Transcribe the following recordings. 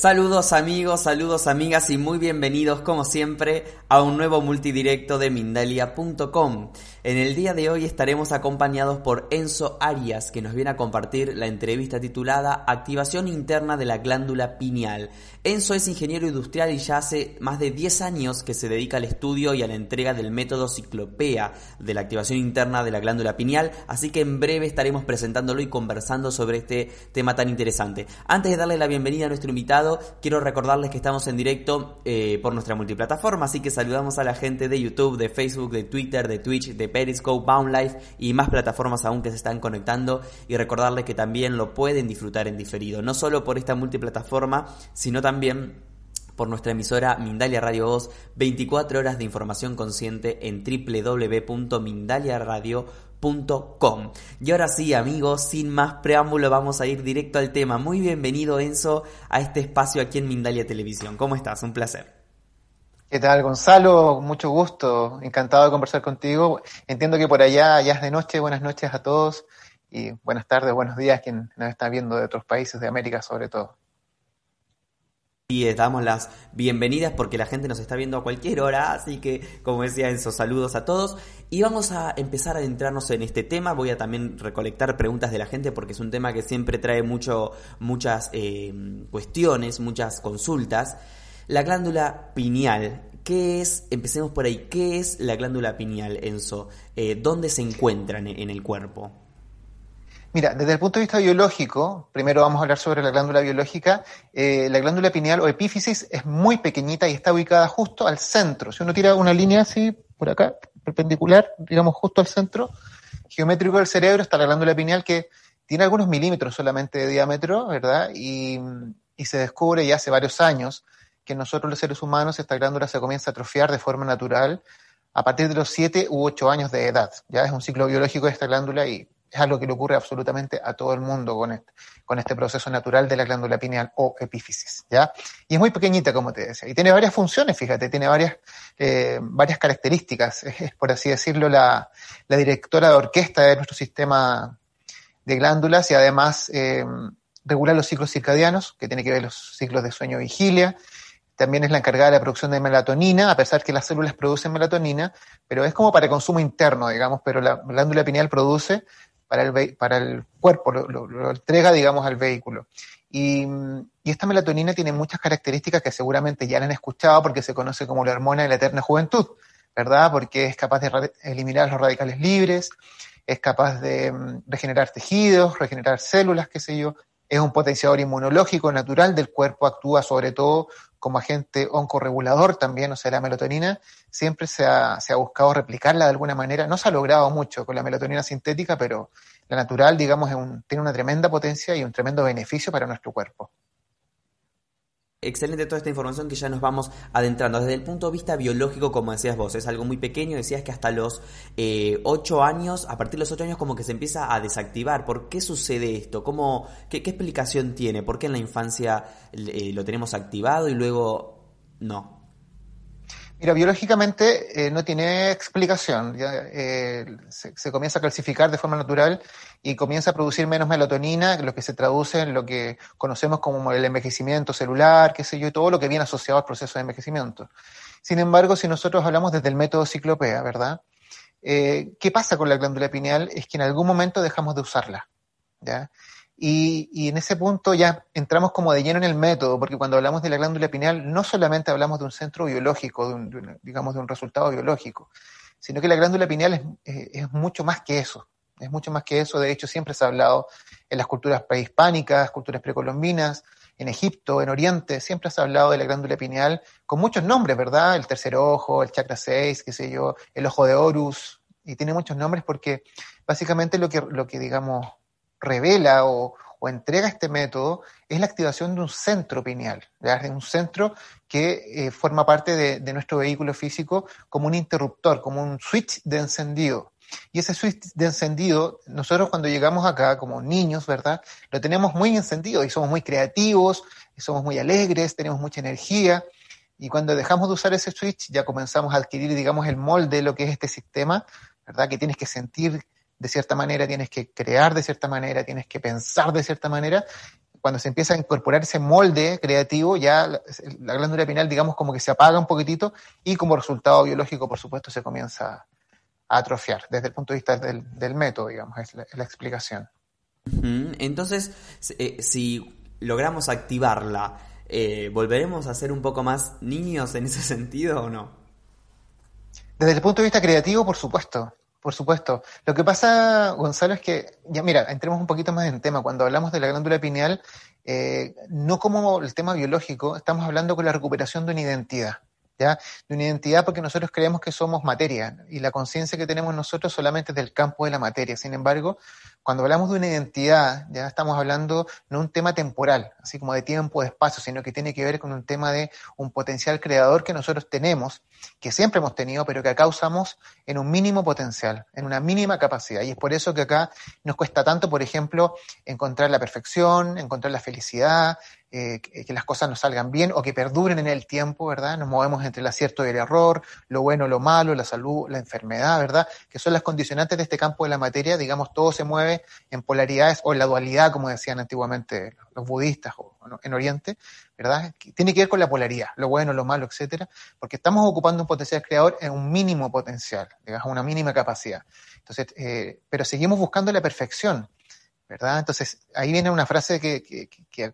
Saludos amigos, saludos amigas y muy bienvenidos como siempre a un nuevo multidirecto de Mindalia.com. En el día de hoy estaremos acompañados por Enzo Arias que nos viene a compartir la entrevista titulada Activación interna de la glándula pineal. Enzo es ingeniero industrial y ya hace más de 10 años que se dedica al estudio y a la entrega del método ciclopea de la activación interna de la glándula pineal, así que en breve estaremos presentándolo y conversando sobre este tema tan interesante. Antes de darle la bienvenida a nuestro invitado, quiero recordarles que estamos en directo eh, por nuestra multiplataforma, así que saludamos a la gente de YouTube, de Facebook, de Twitter, de Twitch, de Periscope, Boundlife y más plataformas aún que se están conectando y recordarles que también lo pueden disfrutar en diferido, no solo por esta multiplataforma, sino también por nuestra emisora Mindalia Radio Voz, 24 horas de información consciente en www.mindaliaradio.com. Y ahora sí, amigos, sin más preámbulo, vamos a ir directo al tema. Muy bienvenido, Enzo, a este espacio aquí en Mindalia Televisión. ¿Cómo estás? Un placer. ¿Qué tal, Gonzalo? Mucho gusto. Encantado de conversar contigo. Entiendo que por allá ya es de noche. Buenas noches a todos y buenas tardes, buenos días, quien nos está viendo de otros países de América sobre todo. Y damos las bienvenidas porque la gente nos está viendo a cualquier hora, así que como decía Enzo, saludos a todos. Y vamos a empezar a adentrarnos en este tema. Voy a también recolectar preguntas de la gente porque es un tema que siempre trae mucho, muchas eh, cuestiones, muchas consultas. La glándula pineal, ¿qué es? Empecemos por ahí. ¿Qué es la glándula pineal, Enzo? Eh, ¿Dónde se encuentra en el cuerpo? Mira, desde el punto de vista biológico, primero vamos a hablar sobre la glándula biológica. Eh, la glándula pineal o epífisis es muy pequeñita y está ubicada justo al centro. Si uno tira una línea así, por acá, perpendicular, digamos justo al centro geométrico del cerebro, está la glándula pineal que tiene algunos milímetros solamente de diámetro, ¿verdad? Y, y se descubre ya hace varios años que nosotros los seres humanos esta glándula se comienza a atrofiar de forma natural a partir de los 7 u 8 años de edad. Ya es un ciclo biológico de esta glándula y es algo que le ocurre absolutamente a todo el mundo con este, con este proceso natural de la glándula pineal o epífisis, ¿ya? Y es muy pequeñita, como te decía, y tiene varias funciones, fíjate, tiene varias, eh, varias características. Es, por así decirlo, la, la, directora de orquesta de nuestro sistema de glándulas y además eh, regula los ciclos circadianos, que tiene que ver los ciclos de sueño-vigilia, también es la encargada de la producción de melatonina, a pesar que las células producen melatonina, pero es como para consumo interno, digamos, pero la glándula pineal produce para el, para el cuerpo, lo, entrega, digamos, al vehículo. Y, y, esta melatonina tiene muchas características que seguramente ya la han escuchado porque se conoce como la hormona de la eterna juventud, ¿verdad? Porque es capaz de eliminar los radicales libres, es capaz de mm, regenerar tejidos, regenerar células, qué sé yo, es un potenciador inmunológico natural del cuerpo, actúa sobre todo como agente oncorregulador también, o sea, la melatonina siempre se ha, se ha, buscado replicarla de alguna manera. No se ha logrado mucho con la melatonina sintética, pero la natural, digamos, tiene una tremenda potencia y un tremendo beneficio para nuestro cuerpo. Excelente toda esta información que ya nos vamos adentrando. Desde el punto de vista biológico, como decías vos, es algo muy pequeño. Decías que hasta los eh, 8 años, a partir de los 8 años, como que se empieza a desactivar. ¿Por qué sucede esto? ¿Cómo, qué, qué explicación tiene? ¿Por qué en la infancia eh, lo tenemos activado y luego no? Mira, biológicamente eh, no tiene explicación. Eh, se, comienza a calcificar de forma natural y comienza a producir menos melatonina, lo que se traduce en lo que conocemos como el envejecimiento celular, qué sé yo, y todo lo que viene asociado al proceso de envejecimiento. Sin embargo, si nosotros hablamos desde el método ciclopea, ¿verdad? Eh, ¿Qué pasa con la glándula pineal? Es que en algún momento dejamos de usarla. ¿ya? Y, en ese punto ya entramos como de lleno en el método, porque cuando hablamos de la glándula pineal no solamente hablamos de un centro biológico, de un, digamos de un resultado biológico, sino que la glándula pineal es, es, mucho más que eso, es mucho más que eso, de hecho siempre se ha hablado en las culturas prehispánicas, culturas precolombinas, en Egipto, en Oriente, siempre se ha hablado de la glándula pineal con muchos nombres, ¿verdad? El tercer ojo, el chakra 6, qué sé yo, el ojo de Horus, y tiene muchos nombres porque básicamente lo que, lo que digamos, revela o, entrega este método es la activación de un centro pineal, de un centro que eh, forma parte de, de, nuestro vehículo físico como un interruptor, como un switch de encendido. Y ese switch de encendido, nosotros cuando llegamos acá como niños, ¿verdad? Lo tenemos muy encendido y somos muy creativos, somos muy alegres, tenemos mucha energía. Y cuando dejamos de usar ese switch, ya comenzamos a adquirir, digamos, el molde de lo que es este sistema, ¿verdad? Que tienes que sentir de cierta manera, tienes que crear de cierta manera, tienes que pensar de cierta manera. Cuando se empieza a incorporar ese molde creativo, ya la, la glándula pineal, digamos, como que se apaga un poquitito y como resultado biológico, por supuesto, se comienza a atrofiar desde el punto de vista del, del método, digamos, es la, es la explicación. Entonces, eh, si logramos activarla, eh, ¿volveremos a ser un poco más niños en ese sentido o no? Desde el punto de vista creativo, por supuesto. Por supuesto. Lo que pasa, Gonzalo, es que, ya mira, entremos un poquito más en tema. Cuando hablamos de la glándula pineal, eh, no como el tema biológico, estamos hablando con la recuperación de una identidad. ¿Ya? De una identidad porque nosotros creemos que somos materia y la conciencia que tenemos nosotros solamente es del campo de la materia. Sin embargo, cuando hablamos de una identidad, ya estamos hablando no un tema temporal, así como de tiempo, de espacio, sino que tiene que ver con un tema de un potencial creador que nosotros tenemos, que siempre hemos tenido, pero que acá usamos en un mínimo potencial, en una mínima capacidad. Y es por eso que acá nos cuesta tanto, por ejemplo, encontrar la perfección, encontrar la felicidad, eh, que, las cosas nos salgan bien o que perduren en el tiempo, ¿verdad? Nos movemos entre el acierto y el error, lo bueno, lo malo, la salud, la enfermedad, ¿verdad? Que son las condicionantes de este campo de la materia, digamos, todo se mueve en polaridades o en la dualidad, como decían antiguamente los budistas o, en Oriente, ¿verdad? Tiene que ver con la polaridad, lo bueno, lo malo, etcétera, porque estamos ocupando un potencial creador en un mínimo potencial, digamos, una mínima capacidad. Entonces, eh, pero seguimos buscando la perfección, ¿verdad? Entonces, ahí viene una frase que, que,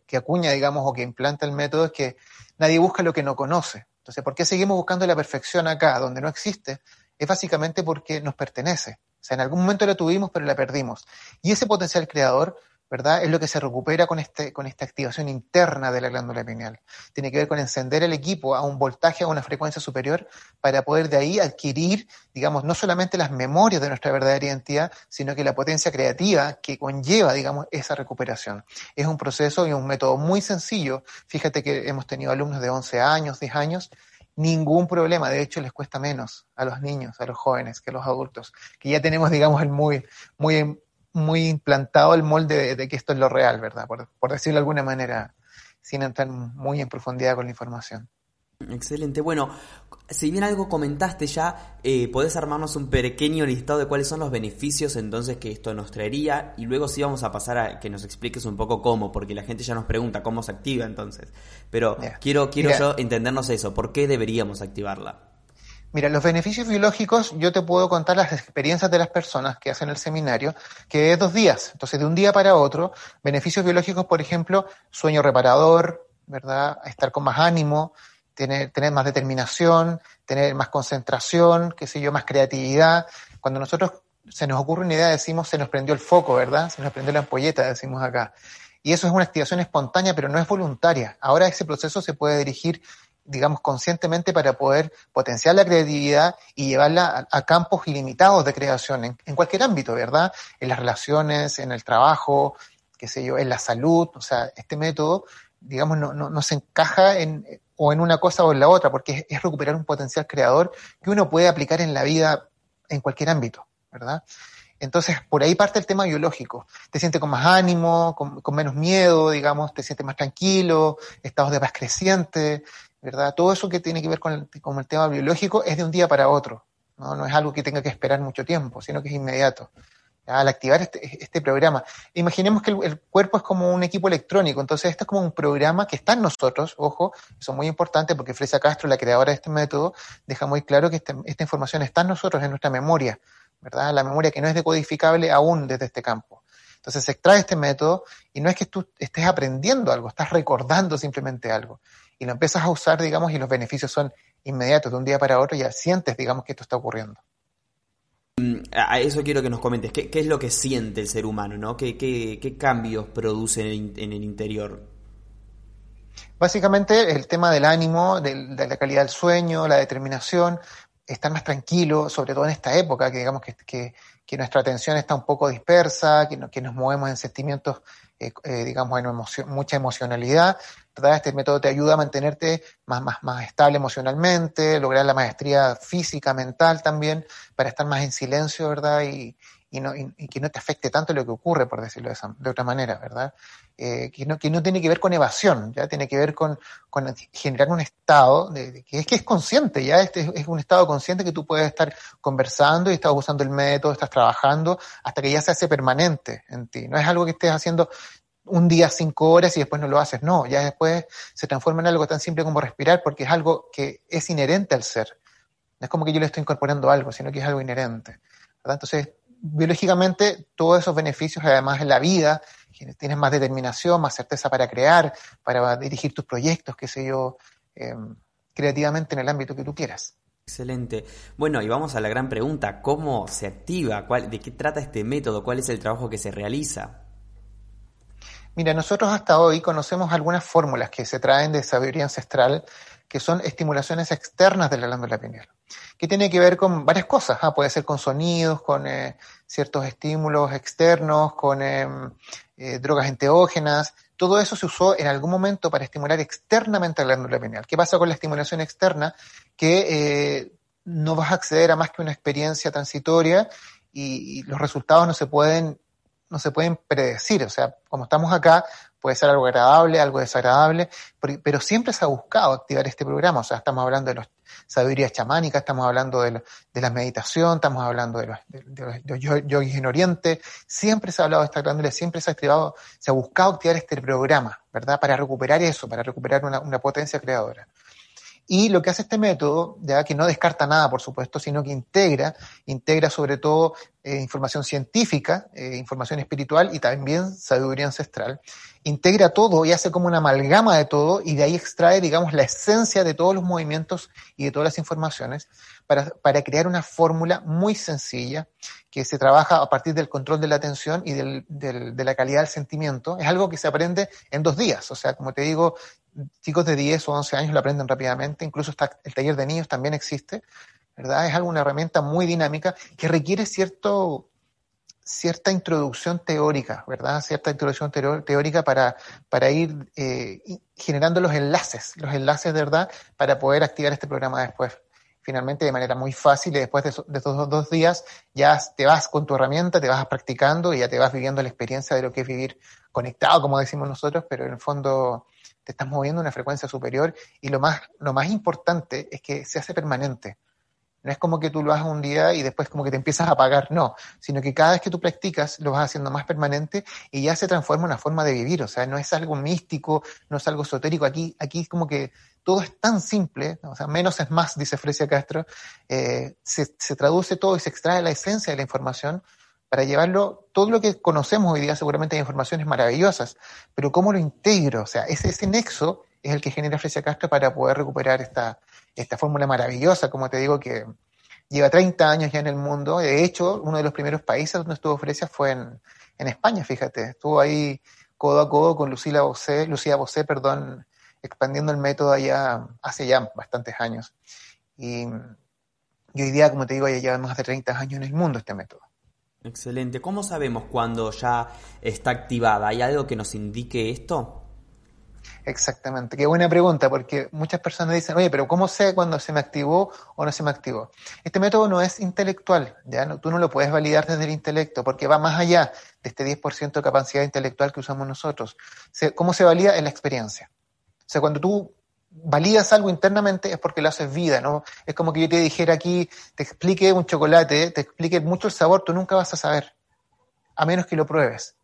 que, acuña, digamos, o que implanta el método, es que nadie busca lo que no conoce. Entonces, ¿por qué seguimos buscando la perfección acá, donde no existe? Es básicamente porque nos pertenece. Sea, en algún momento la tuvimos, pero la perdimos. Y ese potencial creador ¿verdad? Es lo que se recupera con, este, con esta activación interna de la glándula pineal. Tiene que ver con encender el equipo a un voltaje, a una frecuencia superior, para poder de ahí adquirir, digamos, no solamente las memorias de nuestra verdadera identidad, sino que la potencia creativa que conlleva, digamos, esa recuperación. Es un proceso y un método muy sencillo. Fíjate que hemos tenido alumnos de 11 años, 10 años, ningún problema. De hecho, les cuesta menos a los niños, a los jóvenes, que a los adultos, que ya tenemos, digamos, el muy, muy muy implantado el molde de, que esto es lo real, ¿verdad? Por, por, decirlo de alguna manera, sin entrar muy en profundidad con la información. Excelente. Bueno, si bien algo comentaste ya, eh, podés armarnos un pequeño listado de cuáles son los beneficios entonces que esto nos traería y luego sí vamos a pasar a que nos expliques un poco cómo, porque la gente ya nos pregunta cómo se activa entonces. Pero quiero, quiero yo entendernos eso, ¿por qué deberíamos activarla? Mira, los beneficios biológicos, yo te puedo contar las experiencias de las personas que hacen el seminario, que es dos días. Entonces, de un día para otro, beneficios biológicos, por ejemplo, sueño reparador, ¿verdad? Estar con más ánimo, tener, tener más determinación, tener más concentración, qué sé yo, más creatividad. Cuando nosotros se nos ocurre una idea, decimos, se nos prendió el foco, ¿verdad? Se nos prendió la ampolleta, decimos acá. Y eso es una activación espontánea, pero no es voluntaria. Ahora ese proceso se puede dirigir digamos, conscientemente para poder potenciar la creatividad y llevarla a, campos ilimitados de creación en, en, cualquier ámbito, ¿verdad? En las relaciones, en el trabajo, qué sé yo, en la salud, o sea, este método, digamos, no, no, no se encaja en, o en una cosa o en la otra, porque es, recuperar un potencial creador que uno puede aplicar en la vida en cualquier ámbito, ¿verdad? Entonces, por ahí parte el tema biológico. Te sientes con más ánimo, con, con, menos miedo, digamos, te sientes más tranquilo, estados de paz creciente, ¿verdad? Todo eso que tiene que ver con el, con el tema biológico es de un día para otro, ¿no? No es algo que tenga que esperar mucho tiempo, sino que es inmediato. Al activar este, este programa, imaginemos que el, cuerpo es como un equipo electrónico, entonces esto es como un programa que está en nosotros, ojo, eso es muy importante porque Fresia Castro, la creadora de este método, deja muy claro que este, esta información está en nosotros, en nuestra memoria, ¿verdad? La memoria que no es decodificable aún desde este campo. Entonces se extrae este método y no es que tú estés aprendiendo algo, estás recordando simplemente algo y lo empiezas a usar, digamos, y los beneficios son inmediatos, de un día para otro ya sientes, digamos, que esto está ocurriendo. A eso quiero que nos comentes, ¿qué, es lo que siente el ser humano, no? ¿Qué, cambios produce en el, interior? Básicamente el tema del ánimo, de, la calidad del sueño, la determinación, estar más tranquilo, sobre todo en esta época, que digamos que, nuestra atención está un poco dispersa, que, que nos movemos en sentimientos, eh, eh, digamos, en mucha emocionalidad. Este método te ayuda a mantenerte más, más, más estable emocionalmente, lograr la maestría física, mental también, para estar más en silencio, ¿verdad? Y, y, no, y, que no te afecte tanto lo que ocurre, por decirlo de, de otra manera, ¿verdad? Eh, que, no, que no tiene que ver con evasión, ya tiene que ver con, con generar un estado de, que es que es consciente, ya este es, un estado consciente que tú puedes estar conversando y estás usando el método, estás trabajando hasta que ya se hace permanente en ti. No es algo que estés haciendo un día cinco horas y después no lo haces, no, ya después se transforma en algo tan simple como respirar porque es algo que es inherente al ser. No es como que yo le estoy incorporando algo, sino que es algo inherente. Entonces, biológicamente todos esos beneficios, además en la vida, tienes más determinación, más certeza para crear, para dirigir tus proyectos, qué sé yo, em, creativamente en el ámbito que tú quieras. Excelente. Bueno, y vamos a la gran pregunta, ¿cómo se activa? ¿De qué trata este método? ¿Cuál es el trabajo que se realiza? Mira, nosotros hasta hoy conocemos algunas fórmulas que se traen de sabiduría ancestral que son estimulaciones externas de la glándula pineal, que tiene que ver con varias cosas, ¿ah? puede ser con sonidos, con eh, ciertos estímulos externos, con em, eh, drogas enteógenas, todo eso se usó en algún momento para estimular externamente la glándula pineal. ¿Qué pasa con la estimulación externa? Que eh, no vas a acceder a más que una experiencia transitoria y, y los resultados no se pueden no se pueden predecir, o sea, como estamos acá, puede ser algo agradable, algo desagradable, pero siempre se ha buscado activar este programa, o sea, estamos hablando de los sabidurías chamánicas, estamos hablando de, la meditación, estamos hablando de los, de, yogis en Oriente, siempre se ha hablado de esta glándula, siempre se ha activado, se ha buscado activar este programa, ¿verdad? Para recuperar eso, para recuperar una, una potencia creadora. Y lo que hace este método, ya que no descarta nada, por supuesto, sino que integra, integra sobre todo eh, información científica, eh, información espiritual y también sabiduría ancestral. Integra todo y hace como una amalgama de todo y de ahí extrae, digamos, la esencia de todos los movimientos y de todas las informaciones para, para crear una fórmula muy sencilla que se trabaja a partir del control de la atención y del, del, de la calidad del sentimiento. Es algo que se aprende en dos días. O sea, como te digo, chicos de 10 o 11 años lo aprenden rápidamente, incluso está, el taller de niños también existe, ¿verdad? Es alguna herramienta muy dinámica que requiere cierto, cierta introducción teórica, ¿verdad? Cierta introducción teórica para, para ir eh, generando los enlaces, los enlaces, ¿verdad? Para poder activar este programa después. Finalmente, de manera muy fácil, y después de, de estos dos días, ya te vas con tu herramienta, te vas practicando y ya te vas viviendo la experiencia de lo que es vivir conectado, como decimos nosotros, pero en el fondo te estás moviendo a una frecuencia superior y lo más, lo más importante es que se hace permanente. No es como que tú lo hagas un día y después como que te empiezas a apagar, no, sino que cada vez que tú practicas lo vas haciendo más permanente y ya se transforma en una forma de vivir, o sea, no es algo místico, no es algo esotérico, aquí, aquí es como que todo es tan simple, o sea, menos es más, dice Frecia Castro, eh, se, se traduce todo y se extrae la esencia de la información para llevarlo, todo lo que conocemos hoy día seguramente hay informaciones maravillosas, pero ¿cómo lo integro? O sea, ese nexo es el que genera Frecia Castro para poder recuperar esta, esta fórmula maravillosa, como te digo, que lleva 30 años ya en el mundo. De hecho, uno de los primeros países donde estuvo Frecia fue en, España, fíjate. Estuvo ahí codo a codo con Lucila Lucía Bosé, perdón, expandiendo el método allá hace ya bastantes años. Y, y hoy día, como te digo, ya lleva más de 30 años en el mundo este método. Excelente. ¿Cómo sabemos cuando ya está activada? ¿Hay algo que nos indique esto? Exactamente, qué buena pregunta, porque muchas personas dicen, oye, pero ¿cómo sé cuando se me activó o no se me activó? Este método no es intelectual, ya no, tú no lo puedes validar desde el intelecto, porque va más allá de este 10% de capacidad intelectual que usamos nosotros. ¿Cómo se valida? En la experiencia. O sea, cuando tú validas algo internamente es porque lo haces vida, ¿no? Es como que yo te dijera aquí, te explique un chocolate, te explique mucho el sabor, tú nunca vas a saber, a menos que lo pruebes.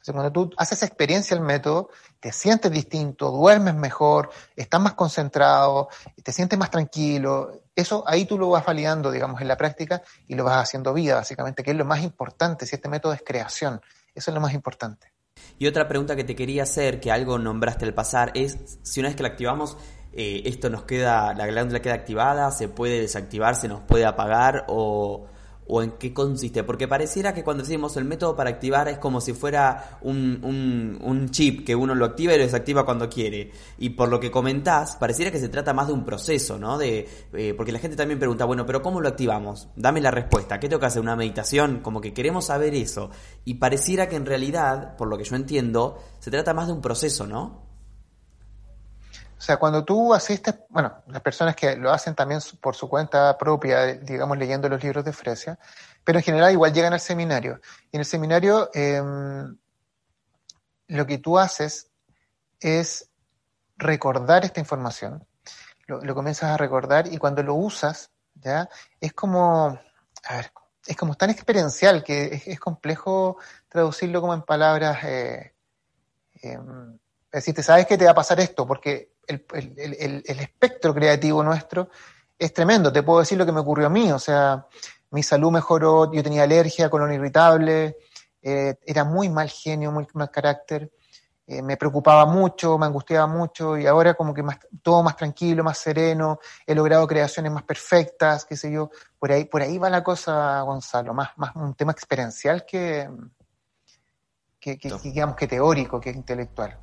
Entonces, cuando tú haces experiencia el método, te sientes distinto, duermes mejor, estás más concentrado, te sientes más tranquilo. Eso ahí tú lo vas validando, digamos, en la práctica y lo vas haciendo vida, básicamente, que es lo más importante. Si este método es creación, eso es lo más importante. Y otra pregunta que te quería hacer, que algo nombraste al pasar, es si una vez que la activamos, eh, esto nos queda, la glándula queda activada, se puede desactivar, se nos puede apagar o, o en qué consiste? Porque pareciera que cuando decimos el método para activar es como si fuera un, un, chip que uno lo activa y lo desactiva cuando quiere. Y por lo que comentás, pareciera que se trata más de un proceso, ¿no? De, eh, porque la gente también pregunta, bueno, pero ¿cómo lo activamos? Dame la respuesta. ¿Qué tengo que hacer? ¿Una meditación? Como que queremos saber eso. Y pareciera que en realidad, por lo que yo entiendo, se trata más de un proceso, ¿no? O sea, cuando tú asistes, bueno, las personas que lo hacen también por su cuenta propia, digamos, leyendo los libros de Fresia, pero en general igual llegan al seminario. Y en el seminario em, lo que tú haces es recordar esta información, lo, comienzas a recordar y cuando lo usas, ¿ya? Es como, a ver, es como tan experiencial que es, complejo traducirlo como en palabras, eh, em, es decir, te sabes que te va a pasar esto, porque el, espectro creativo nuestro es tremendo. Te puedo decir lo que me ocurrió a mí. O sea, mi salud mejoró, yo tenía alergia, colon irritable, eh, era muy mal genio, muy mal carácter. Eh, me preocupaba mucho, me angustiaba mucho y ahora como que más, todo más tranquilo, más sereno, he logrado creaciones más perfectas, qué sé yo. Por ahí, por ahí va la cosa, Gonzalo, más, más un tema experiencial que, que, digamos que teórico, que intelectual.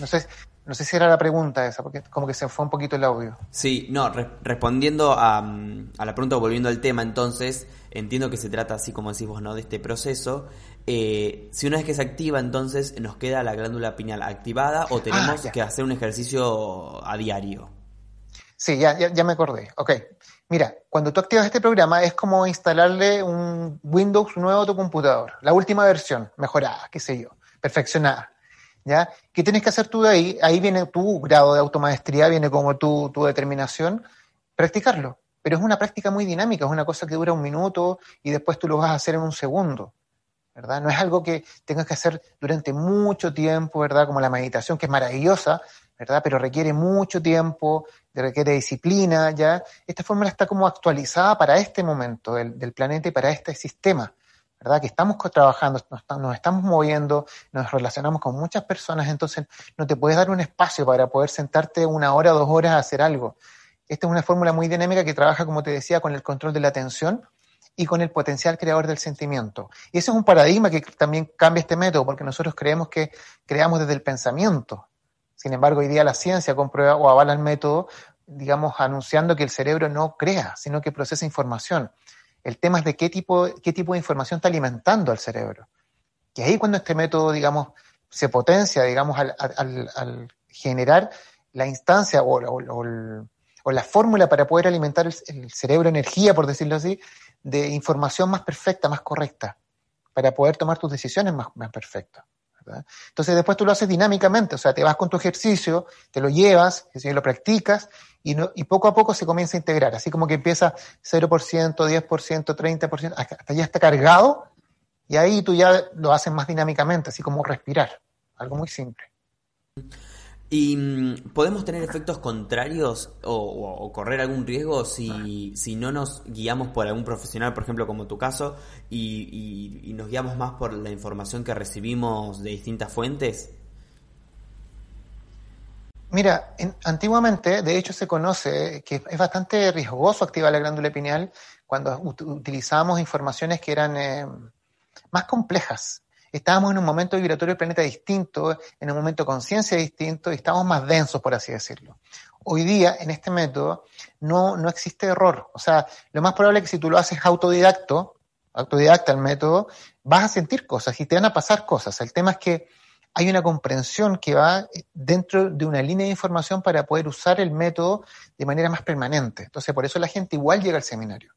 No sé, no sé si era la pregunta esa, porque como que se fue un poquito el audio. Sí, no, respondiendo a, a, la pregunta, volviendo al tema, entonces, entiendo que se trata, así como decimos, ¿no? De este proceso. Eh, si una vez que se activa, entonces, ¿nos queda la glándula pineal activada o tenemos ah, que hacer un ejercicio a diario? Sí, ya, ya, ya me acordé. Ok. Mira, cuando tú activas este programa es como instalarle un Windows nuevo a tu computador, la última versión, mejorada, qué sé yo, perfeccionada. ¿Ya? ¿Qué tienes que hacer tú de ahí? Ahí viene tu grado de automaestría, viene como tu, tu determinación, practicarlo. Pero es una práctica muy dinámica, es una cosa que dura un minuto y después tú lo vas a hacer en un segundo. ¿verdad? No es algo que tengas que hacer durante mucho tiempo, ¿verdad? Como la meditación, que es maravillosa, ¿verdad? Pero requiere mucho tiempo, requiere disciplina, ¿ya? Esta fórmula está como actualizada para este momento del, del planeta y para este sistema. ¿Verdad? Que estamos trabajando, nos, estamos moviendo, nos relacionamos con muchas personas, entonces no te puedes dar un espacio para poder sentarte una hora, dos horas a hacer algo. Esta es una fórmula muy dinámica que trabaja, como te decía, con el control de la atención y con el potencial creador del sentimiento. Y ese es un paradigma que también cambia este método, porque nosotros creemos que creamos desde el pensamiento. Sin embargo, hoy día la ciencia comprueba o avala el método, digamos, anunciando que el cerebro no crea, sino que procesa información. El tema es de qué tipo, qué tipo de información está alimentando al cerebro. Y ahí cuando este método, digamos, se potencia, digamos, al, generar la instancia o, la fórmula para poder alimentar el, cerebro energía, por decirlo así, de información más perfecta, más correcta, para poder tomar tus decisiones más, perfectas. Entonces después tú lo haces dinámicamente, o sea, te vas con tu ejercicio, te lo llevas, lo practicas y, poco a poco se comienza a integrar, así como que empieza 0%, 10%, 30%, hasta ya está cargado y ahí tú ya lo haces más dinámicamente, así como respirar, algo muy simple. ¿Y mm, podemos tener efectos contrarios o, correr algún riesgo si, si, no nos guiamos por algún profesional, por ejemplo, como tu caso, y, nos guiamos más por la información que recibimos de distintas fuentes? Mira, antiguamente, de hecho, se conoce que es bastante riesgoso activar la glándula pineal cuando utilizamos informaciones que eran eh, más complejas estábamos en un momento vibratorio del planeta distinto, en un momento de conciencia distinto y estamos más densos, por así decirlo. Hoy día, en este método, no, no existe error. O sea, lo más probable es que si tú lo haces autodidacto, autodidacta el método, vas a sentir cosas y te van a pasar cosas. El tema es que hay una comprensión que va dentro de una línea de información para poder usar el método de manera más permanente. Entonces, por eso la gente igual llega al seminario.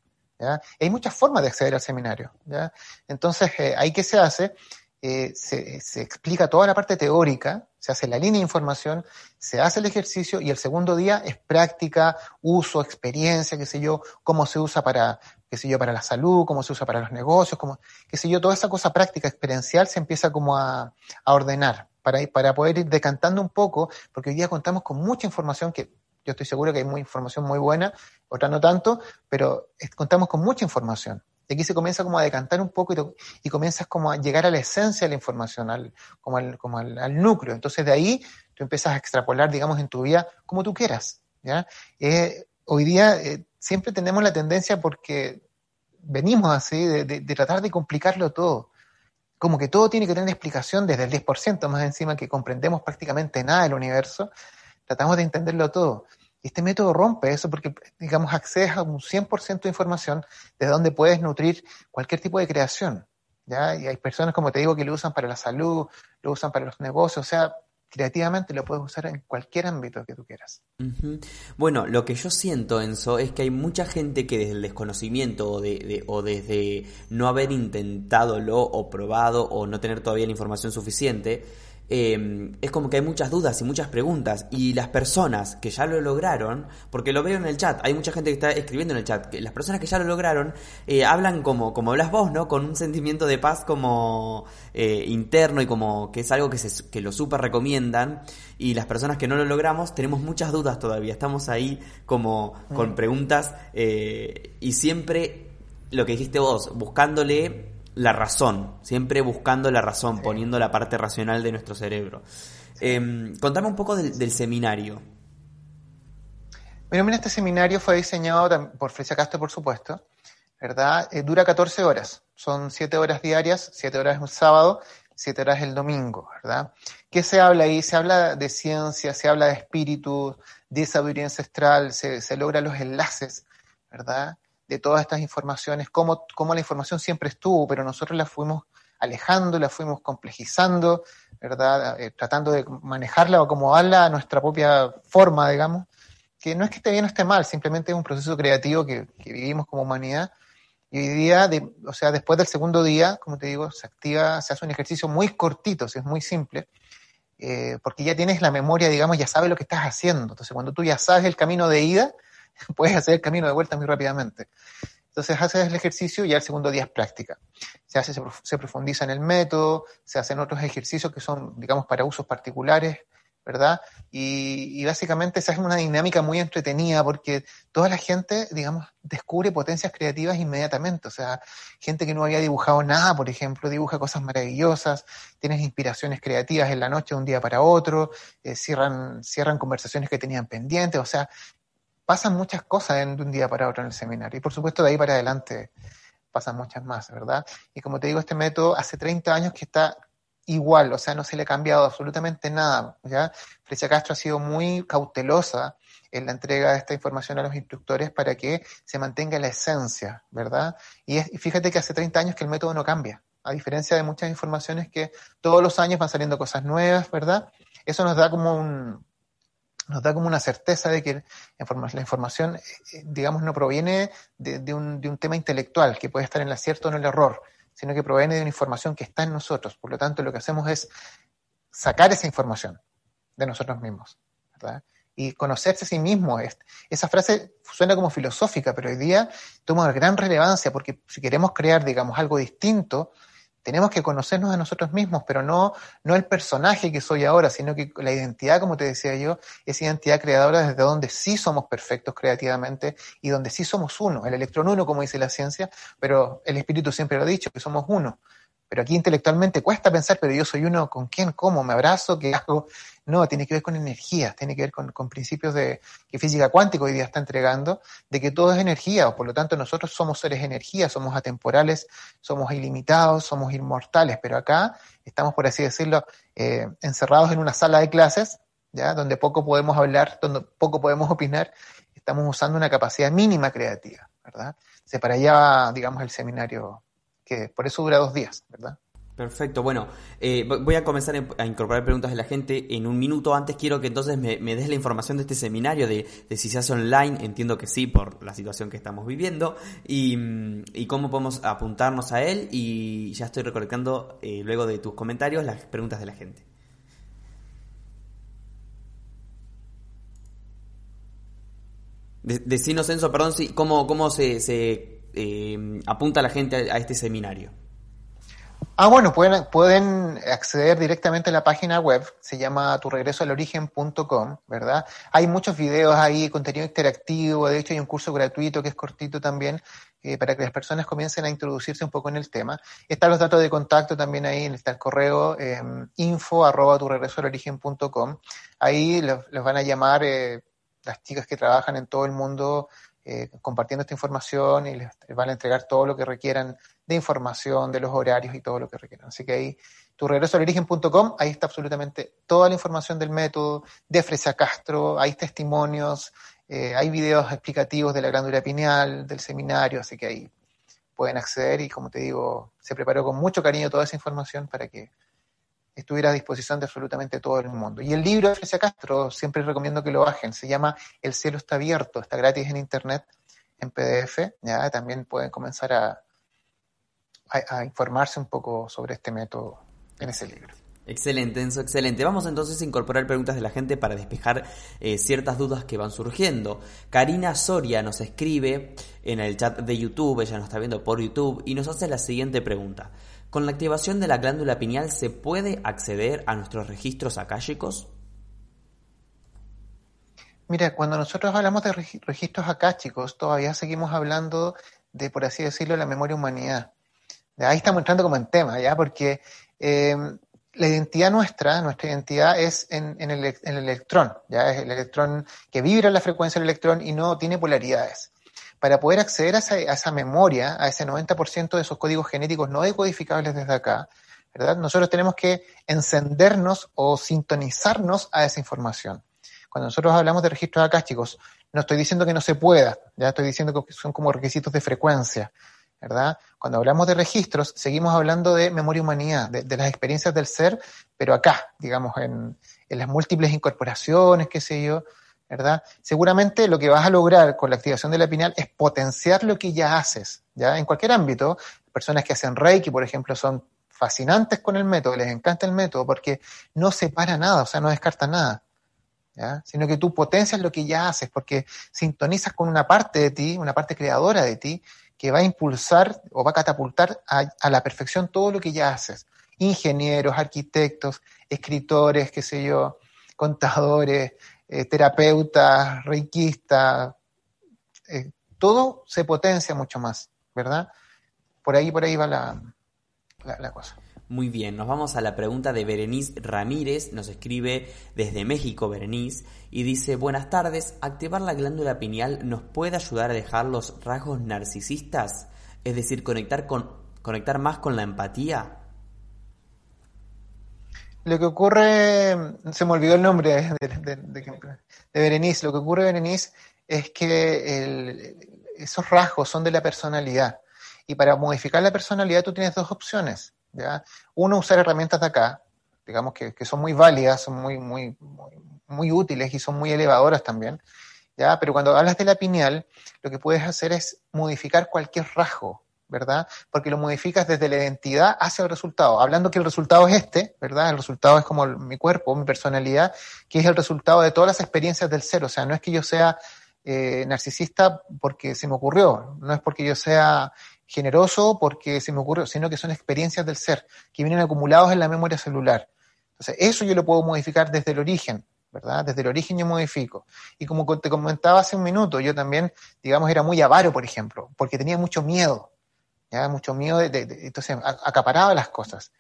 hay muchas formas de acceder al seminario. Entonces, eh, ahí que se hace, eh, se, explica toda la parte teórica, se hace la línea de información, se hace el ejercicio y el segundo día es práctica, uso, experiencia, qué sé yo, cómo se usa para, qué sé yo, para la salud, cómo se usa para los negocios, cómo, qué sé yo, toda esa cosa práctica, experiencial se empieza como a, ordenar para, para poder ir decantando un poco, porque hoy día contamos con mucha información que yo estoy seguro que hay muy, información muy buena, otra no tanto, pero contamos con mucha información. Y aquí se comienza como a decantar un poco y, comienzas como a llegar a la esencia de la información, al, como, al, como al, núcleo. Entonces de ahí tú empiezas a extrapolar, digamos, en tu vida como tú quieras. ¿ya? Eh, hoy día eh, siempre tenemos la tendencia porque venimos así, de, de, tratar de complicarlo todo. Como que todo tiene que tener explicación desde el 10% más encima que comprendemos prácticamente nada del universo, tratamos de entenderlo todo. Y este método rompe eso porque, digamos, accedes a un 100% de información desde donde puedes nutrir cualquier tipo de creación. ¿ya? Y hay personas, como te digo, que lo usan para la salud, lo usan para los negocios, o sea, creativamente lo puedes usar en cualquier ámbito que tú quieras. Bueno, lo que yo siento, Enzo, es que hay mucha gente que desde el desconocimiento o, de, o desde no haber intentado o probado o no tener todavía la información suficiente, Em, es como que hay muchas dudas y muchas preguntas y las personas que ya lo lograron, porque lo veo en el chat, hay mucha gente que está escribiendo en el chat, que las personas que ya lo lograron eh, hablan como, como hablas vos, ¿no? Con un sentimiento de paz como eh, interno y como que es algo que, se, que lo súper recomiendan y las personas que no lo logramos tenemos muchas dudas todavía, estamos ahí como con mm. preguntas eh, y siempre lo que dijiste vos, buscándole la razón, siempre buscando la razón, poniendo la parte racional de nuestro cerebro. Em, contame un poco del, seminario. Bueno, mira, este seminario fue diseñado por Frecia Castro, por supuesto, ¿verdad? Eh, dura 14 horas, son 7 horas diarias, 7 horas un sábado, 7 horas el domingo, ¿verdad? ¿Qué se habla ahí? Se habla de ciencia, se habla de espíritu, de sabiduría ancestral, se, se logran los enlaces, ¿verdad? De todas estas informaciones, cómo, la información siempre estuvo, pero nosotros la fuimos alejando, la fuimos complejizando, ¿verdad? Eh, tratando de manejarla o acomodarla a nuestra propia forma, digamos, que no es que esté bien o esté mal, simplemente es un proceso creativo que, vivimos como humanidad. Y hoy día, o sea, después del segundo día, como te digo, se activa, se hace un ejercicio muy cortito, es muy simple, eh, porque ya tienes la memoria, digamos, ya sabes lo que estás haciendo. Entonces, cuando tú ya sabes el camino de ida, puedes hacer el camino de vuelta muy rápidamente. Entonces haces el ejercicio y ya el segundo día es práctica. Se hace, se profundiza en el método, se hacen otros ejercicios que son, digamos, para usos particulares, ¿verdad? Y, básicamente se hace una dinámica muy entretenida porque toda la gente, digamos, descubre potencias creativas inmediatamente. O sea, gente que no había dibujado nada, por ejemplo, dibuja cosas maravillosas, tienes inspiraciones creativas en la noche de un día para otro, eh, cierran, cierran conversaciones que tenían pendientes. O sea, pasan muchas cosas de un día para otro en el seminario. Y por supuesto, de ahí para adelante pasan muchas más, ¿verdad? Y como te digo, este método hace 30 años que está igual, o sea, no se le ha cambiado absolutamente nada, ¿ya? Frecia Castro ha sido muy cautelosa en la entrega de esta información a los instructores para que se mantenga la esencia, ¿verdad? Y, y fíjate que hace 30 años que el método no cambia, a diferencia de muchas informaciones que todos los años van saliendo cosas nuevas, ¿verdad? Eso nos da como un, nos da como una certeza de que la información, eh, eh, digamos, no proviene de, un, de, un, tema intelectual que puede estar en el acierto o en el error, sino que proviene de una información que está en nosotros. Por lo tanto, lo que hacemos es sacar esa información de nosotros mismos. Y conocerse a sí mismo. Esa frase suena como filosófica, pero hoy día toma gran relevancia porque si queremos crear, digamos, algo distinto, tenemos que conocernos a nosotros mismos, pero no, no el personaje que soy ahora, sino que la identidad, como te decía yo, es identidad creadora desde donde sí somos perfectos creativamente y donde sí somos uno, el electrón uno, como dice la ciencia, pero el espíritu siempre lo ha dicho, que somos uno. Pero aquí intelectualmente cuesta pensar, pero yo soy uno con quién, cómo, me abrazo, qué hago. No, tiene que ver con energía, tiene que ver con, principios de que física cuántica hoy día está entregando, de que todo es energía, o por lo tanto nosotros somos seres energía, somos atemporales, somos ilimitados, somos inmortales, pero acá estamos, por así decirlo, eh, encerrados en una sala de clases, ya, donde poco podemos hablar, donde poco podemos opinar, estamos usando una capacidad mínima creativa, ¿verdad? Se para allá, digamos, el seminario por eso dura dos días, ¿verdad? Perfecto, bueno, eh, voy a comenzar a incorporar preguntas de la gente en un minuto. Antes quiero que entonces me, des la información de este seminario, de, si se hace online, entiendo que sí, por la situación que estamos viviendo, y, cómo podemos apuntarnos a él. Y ya estoy recolectando, eh, luego de tus comentarios, las preguntas de la gente. Decinos, Enzo, perdón, cómo, cómo se eh, apunta la gente a, este seminario? Ah, bueno, pueden, pueden acceder directamente a la página web, se llama turegresoalorigen.com, ¿verdad? Hay muchos videos ahí, contenido interactivo, de hecho hay un curso gratuito que es cortito también, eh, para que las personas comiencen a introducirse un poco en el tema. Están los datos de contacto también ahí, está el correo eh, info arroba Ahí los, van a llamar eh, las chicas que trabajan en todo el mundo eh, compartiendo esta información y les, van a entregar todo lo que requieran de información, de los horarios y todo lo que requieran. Así que ahí, tu regreso al origen.com, ahí está absolutamente toda la información del método, de Fresia Castro, hay testimonios, eh, hay videos explicativos de la glándula pineal, del seminario, así que ahí pueden acceder y como te digo, se preparó con mucho cariño toda esa información para que estuviera a disposición de absolutamente todo el mundo. Y el libro de Frecia Castro, siempre recomiendo que lo bajen, se llama El cielo está abierto, está gratis en internet, en PDF, ya también pueden comenzar a, a, informarse un poco sobre este método en ese libro. Excelente, Enzo, excelente. Vamos entonces a incorporar preguntas de la gente para despejar eh, ciertas dudas que van surgiendo. Karina Soria nos escribe en el chat de YouTube, ella nos está viendo por YouTube, y nos hace la siguiente pregunta. ¿Con la activación de la glándula pineal se puede acceder a nuestros registros akáshicos? Mira, cuando nosotros hablamos de registros akáshicos, todavía seguimos hablando de, por así decirlo, la memoria humanidad. Ahí estamos entrando como en tema, ¿ya? Porque eh, la identidad nuestra, nuestra identidad es en, el, electrón, ¿ya? Es el electrón que vibra la frecuencia del electrón y no tiene polaridades para poder acceder a esa, memoria, a ese 90% de esos códigos genéticos no decodificables desde acá, ¿verdad? Nosotros tenemos que encendernos o sintonizarnos a esa información. Cuando nosotros hablamos de registros acásticos, no estoy diciendo que no se pueda, ya estoy diciendo que son como requisitos de frecuencia, ¿verdad? Cuando hablamos de registros, seguimos hablando de memoria humanidad, de, las experiencias del ser, pero acá, digamos, en, las múltiples incorporaciones, qué sé yo, ¿verdad? Seguramente lo que vas a lograr con la activación de la pineal es potenciar lo que ya haces, ¿ya? En cualquier ámbito, personas que hacen Reiki, por ejemplo, son fascinantes con el método, les encanta el método porque no separa nada, o sea, no descarta nada, ¿ya? Sino que tú potencias lo que ya haces porque sintonizas con una parte de ti, una parte creadora de ti, que va a impulsar o va a catapultar a, la perfección todo lo que ya haces. Ingenieros, arquitectos, escritores, qué sé yo, contadores, eh, terapeutas, reikistas, eh, todo se potencia mucho más, ¿verdad? Por ahí, por ahí va la, la, cosa. Muy bien, nos vamos a la pregunta de Berenice Ramírez, nos escribe desde México Berenice y dice, buenas tardes, ¿activar la glándula pineal nos puede ayudar a dejar los rasgos narcisistas? Es decir, conectar, con, conectar más con la empatía. Lo que ocurre, se me olvidó el nombre de, Berenice, lo que ocurre, Berenice, es que esos rasgos son de la personalidad. Y para modificar la personalidad tú tienes dos opciones. ¿Ya? Uno, usar herramientas de acá, digamos que, son muy válidas, son muy, muy, muy, útiles y son muy elevadoras también. ¿ya? Pero cuando hablas de la pineal, lo que puedes hacer es modificar cualquier rasgo. ¿verdad? Porque lo modificas desde la identidad hacia el resultado. Hablando que el resultado es este, ¿verdad? El resultado es como mi cuerpo, mi personalidad, que es el resultado de todas las experiencias del ser. O sea, no es que yo sea eh, narcisista porque se me ocurrió, no es porque yo sea generoso porque se me ocurrió, sino que son experiencias del ser, que vienen acumulados en la memoria celular. Entonces, eso yo lo puedo modificar desde el origen, ¿verdad? Desde el origen yo modifico. Y como te comentaba hace un minuto, yo también, digamos, era muy avaro, por ejemplo, porque tenía mucho miedo. ¿ya? mucho miedo, de, entonces acaparaba las cosas.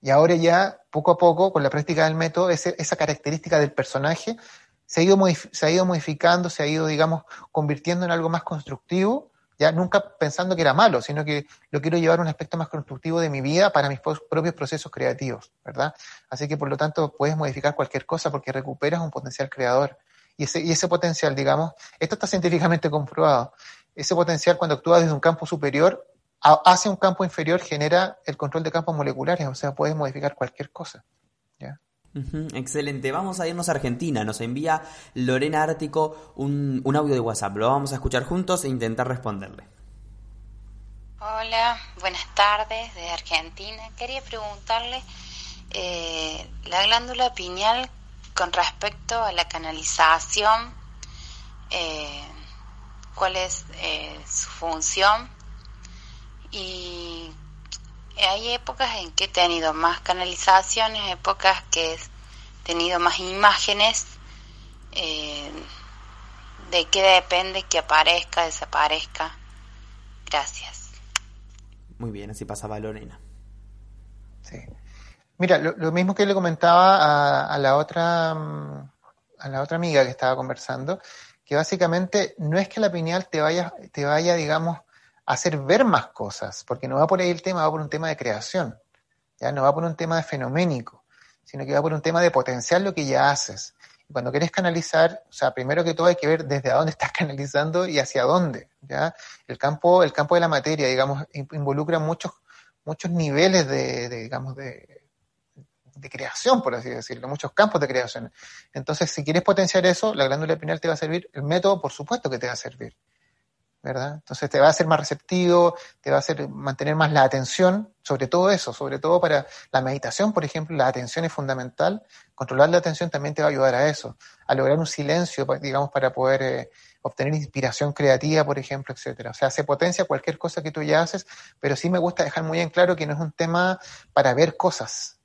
Y ahora ya, poco a poco, con la práctica del método, esa característica del personaje se ha, ido se ha ido modificando, se ha ido, digamos, convirtiendo en algo más constructivo, nunca pensando que era malo, sino que lo quiero llevar a un aspecto más constructivo de mi vida para mis propios procesos creativos, ¿verdad? Así que, por lo tanto, puedes modificar cualquier cosa porque recuperas un potencial creador. Y ese, y ese potencial, digamos, esto está científicamente comprobado, ese potencial cuando actúa desde un campo superior hacia un campo inferior genera el control de campos moleculares, o sea, puedes modificar cualquier cosa. Excelente, vamos a irnos a Argentina. Nos envía Lorena Ártico un, audio de WhatsApp. Lo vamos a escuchar juntos e intentar responderle. Hola, buenas tardes de Argentina. Quería preguntarle eh, la glándula pineal con respecto a la canalización, eh, cuál es eh, su función y hay épocas en que he tenido más canalizaciones, épocas que he tenido más imágenes. Eh, ¿De qué depende que aparezca, desaparezca? Gracias. Muy bien, así pasaba Lorena. Sí. Mira, lo, mismo que le comentaba a, la otra mm, a la otra amiga que estaba conversando, que básicamente no es que la pineal te vaya, te vaya, digamos, a hacer ver más cosas, porque no va por ahí el tema, va por un tema de creación, ya no va por un tema de fenoménico, sino que va por un tema de potenciar lo que ya haces. Y cuando quieres canalizar, o sea, primero que todo hay que ver desde dónde estás canalizando y hacia dónde, ¿ya? El campo, el campo de la materia, digamos, involucra muchos, muchos niveles de, de digamos, de, de creación, por así decirlo, muchos campos de creación. Entonces, si quieres potenciar eso, la glándula pineal te va a servir, el método, por supuesto que te va a servir, ¿verdad? Entonces, te va a hacer más receptivo, te va a hacer mantener más la atención, sobre todo eso, sobre todo para la meditación, por ejemplo, la atención es fundamental. Controlar la atención también te va a ayudar a eso, a lograr un silencio, digamos, para poder eh, obtener inspiración creativa, por ejemplo, etcétera. O sea, se potencia cualquier cosa que tú ya haces, pero sí me gusta dejar muy en claro que no es un tema para ver cosas,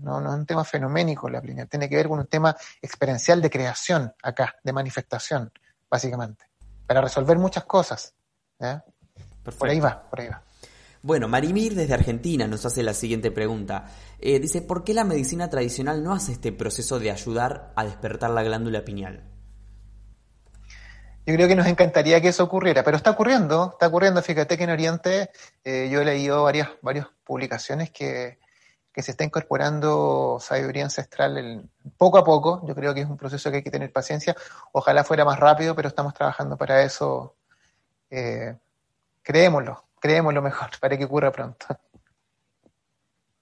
no, no es un tema fenoménico la pineal, tiene que ver con un tema experiencial de creación acá, de manifestación, básicamente, para resolver muchas cosas. Por ahí va, por ahí va. Bueno, Marimir desde Argentina nos hace la siguiente pregunta. Eh, dice, ¿por qué la medicina tradicional no hace este proceso de ayudar a despertar la glándula pineal? Yo creo que nos encantaría que eso ocurriera, pero está ocurriendo, está ocurriendo. Fíjate que en Oriente eh, yo he leído varias, varias publicaciones que, que se está incorporando sabiduría ancestral poco a poco. Yo creo que es un proceso que hay que tener paciencia. Ojalá fuera más rápido, pero estamos trabajando para eso. Eh, creémoslo, creémoslo mejor, para que ocurra pronto.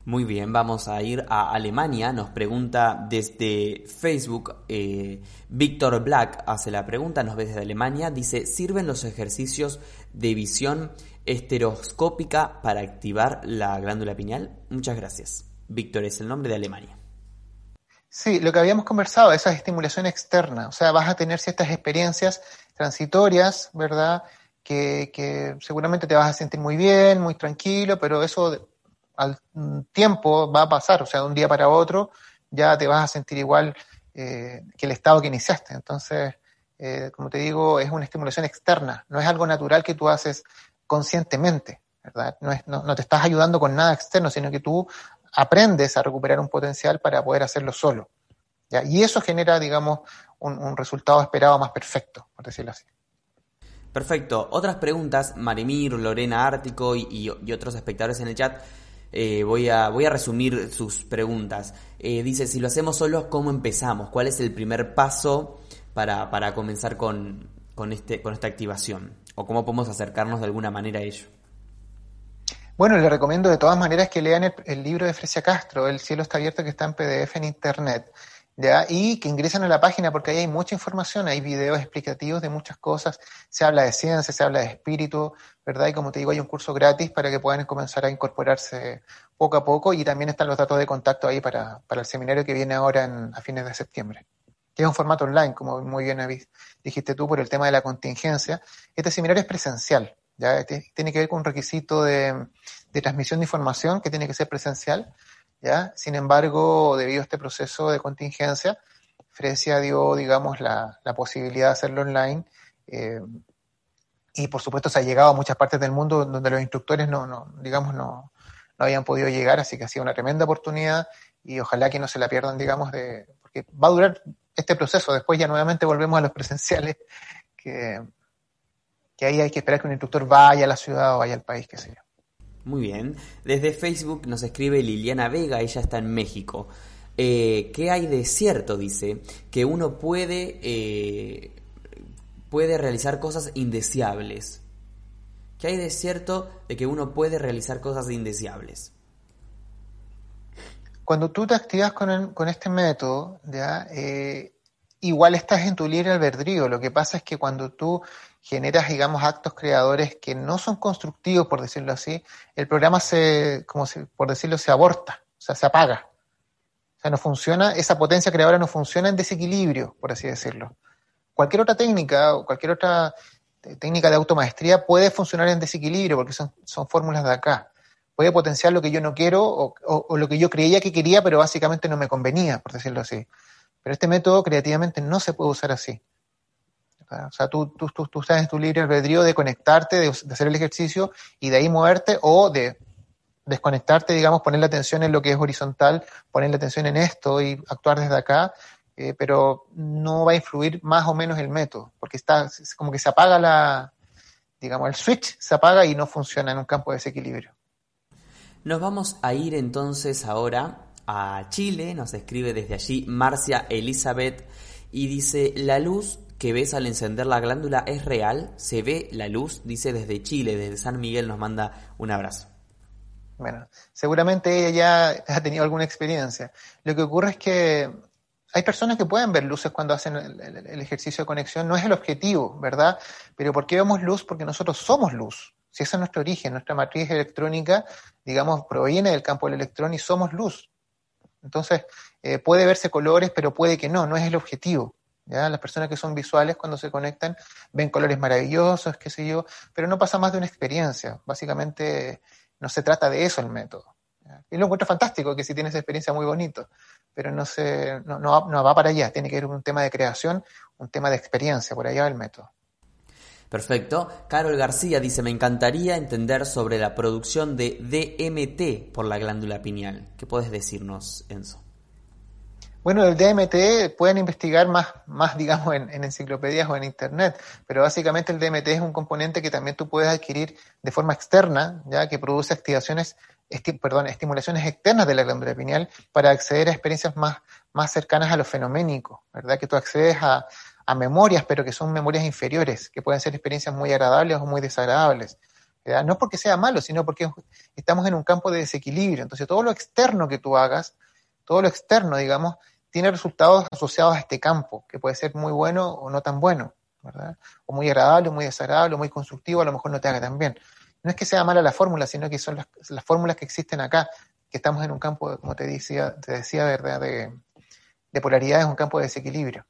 Muy bien, vamos a ir a Alemania. Nos pregunta desde Facebook, eh, Víctor Black hace la pregunta, nos ve desde Alemania. Dice, ¿sirven los ejercicios de visión estereoscópica para activar la glándula pineal? Muchas gracias. Víctor es el nombre de Alemania. Sí, lo que habíamos conversado, esa estimulación externa, o sea, vas a tener ciertas experiencias transitorias, ¿verdad? Que, seguramente te vas a sentir muy bien, muy tranquilo, pero eso al tiempo va a pasar, o sea, de un día para otro ya te vas a sentir igual eh, que el estado que iniciaste. Entonces, eh, como te digo, es una estimulación externa, no es algo natural que tú haces conscientemente, ¿verdad? No, es, no, te estás ayudando con nada externo, sino que tú aprendes a recuperar un potencial para poder hacerlo solo. Y eso genera, digamos, un, resultado esperado más perfecto, por decirlo así. Perfecto. Otras preguntas, Marimir, Lorena Ártico y otros espectadores en el chat eh, voy, a, voy a resumir sus preguntas. Eh, dice, si lo hacemos solos, ¿cómo empezamos? ¿Cuál es el primer paso para, para comenzar con, con, este, con esta activación? ¿O cómo podemos acercarnos de alguna manera a ello? Bueno, le recomiendo de todas maneras que lean el, libro de Frecia Castro, El cielo está abierto, que está en PDF en Internet. ¿ya? y que ingresen a la página porque ahí hay mucha información, hay videos explicativos de muchas cosas, se habla de ciencia, se habla de espíritu, ¿verdad? Y como te digo, hay un curso gratis para que puedan comenzar a incorporarse poco a poco y también están los datos de contacto ahí para, para el seminario que viene ahora en, a fines de septiembre, es un formato online, como muy bien dijiste tú, por el tema de la contingencia. Este seminario es presencial, ¿ya? Tiene que ver con un requisito de, transmisión de información que tiene que ser presencial ¿ya? Sin embargo, debido a este proceso de contingencia, Frecia dio, digamos, la, la posibilidad de hacerlo online. Eh, y por supuesto se ha llegado a muchas partes del mundo donde los instructores no, no digamos, no, no habían podido llegar, así que ha sido una tremenda oportunidad y ojalá que no se la pierdan, digamos, de, porque va a durar este proceso, después ya nuevamente volvemos a los presenciales, que, que ahí hay que esperar que un instructor vaya a la ciudad o vaya al país, qué sé yo. Muy bien. Desde Facebook nos escribe Liliana Vega, ella está en México. Eh, ¿Qué hay de cierto? Dice que uno puede, eh, puede realizar cosas indeseables. ¿Qué hay de cierto de que uno puede realizar cosas indeseables? Cuando tú te activas con, con este método, ¿ya? Eh, igual estás en tu libre albedrío. Lo que pasa es que cuando tú generas, digamos, actos creadores que no son constructivos, por decirlo así, el programa se, como por decirlo, se aborta, o sea, se apaga. O sea, no funciona, esa potencia creadora no funciona en desequilibrio, por así decirlo. Cualquier otra técnica o cualquier otra técnica de automaestría puede funcionar en desequilibrio porque son, son fórmulas de acá. Puede potenciar lo que yo no quiero o lo que yo creía que quería, pero básicamente no me convenía, por decirlo así. Pero este método creativamente no se puede usar así. O sea, tú, tú, tú, tú estás en tu libre albedrío de conectarte, de, hacer el ejercicio y de ahí moverte o de desconectarte, digamos, poner la atención en lo que es horizontal, poner la atención en esto y actuar desde acá. eh, pero no va a influir más o menos el método, porque está como que se apaga la, digamos, el switch se apaga y no funciona en un campo de desequilibrio. Nos vamos a ir entonces ahora a Chile, nos escribe desde allí Marcia Elizabeth y dice, la luz que ves al encender la glándula es real, se ve la luz, dice desde Chile, desde San Miguel nos manda un abrazo. Bueno, seguramente ella ya ha tenido alguna experiencia. Lo que ocurre es que hay personas que pueden ver luces cuando hacen el, ejercicio de conexión, no es el objetivo, ¿verdad? Pero ¿por qué vemos luz? Porque nosotros somos luz. Si ese es nuestro origen, nuestra matriz electrónica, digamos, proviene del campo del electrón y somos luz. Entonces, eh, puede verse colores, pero puede que no, no es el objetivo. ¿Ya? Las personas que son visuales cuando se conectan ven colores maravillosos, qué sé yo, pero no pasa más de una experiencia. Básicamente, no se trata de eso el método. Y lo encuentro fantástico, que si tienes experiencia muy bonito, pero no, se, no, no, va para allá, tiene que ir un tema de creación, un tema de experiencia, por allá va el método. Perfecto. Carol García dice, me encantaría entender sobre la producción de DMT por la glándula pineal. ¿Qué puedes decirnos, Enzo? Bueno, el DMT pueden investigar más, más digamos, en, en, enciclopedias o en Internet, pero básicamente el DMT es un componente que también tú puedes adquirir de forma externa, ya que produce activaciones perdón, estimulaciones externas de la glándula pineal para acceder a experiencias más, más cercanas a lo fenoménico, ¿verdad? Que tú accedes a, a memorias, pero que son memorias inferiores, que pueden ser experiencias muy agradables o muy desagradables. ¿verdad? No porque sea malo, sino porque estamos en un campo de desequilibrio. Entonces, todo lo externo que tú hagas, todo lo externo, digamos, tiene resultados asociados a este campo, que puede ser muy bueno o no tan bueno, ¿verdad? O muy agradable, o muy desagradable, o muy constructivo, a lo mejor no te haga tan bien no es que sea mala la fórmula, sino que son las, fórmulas que existen acá, que estamos en un campo, como te decía, te decía ¿verdad? De, de polaridades, un campo de desequilibrio.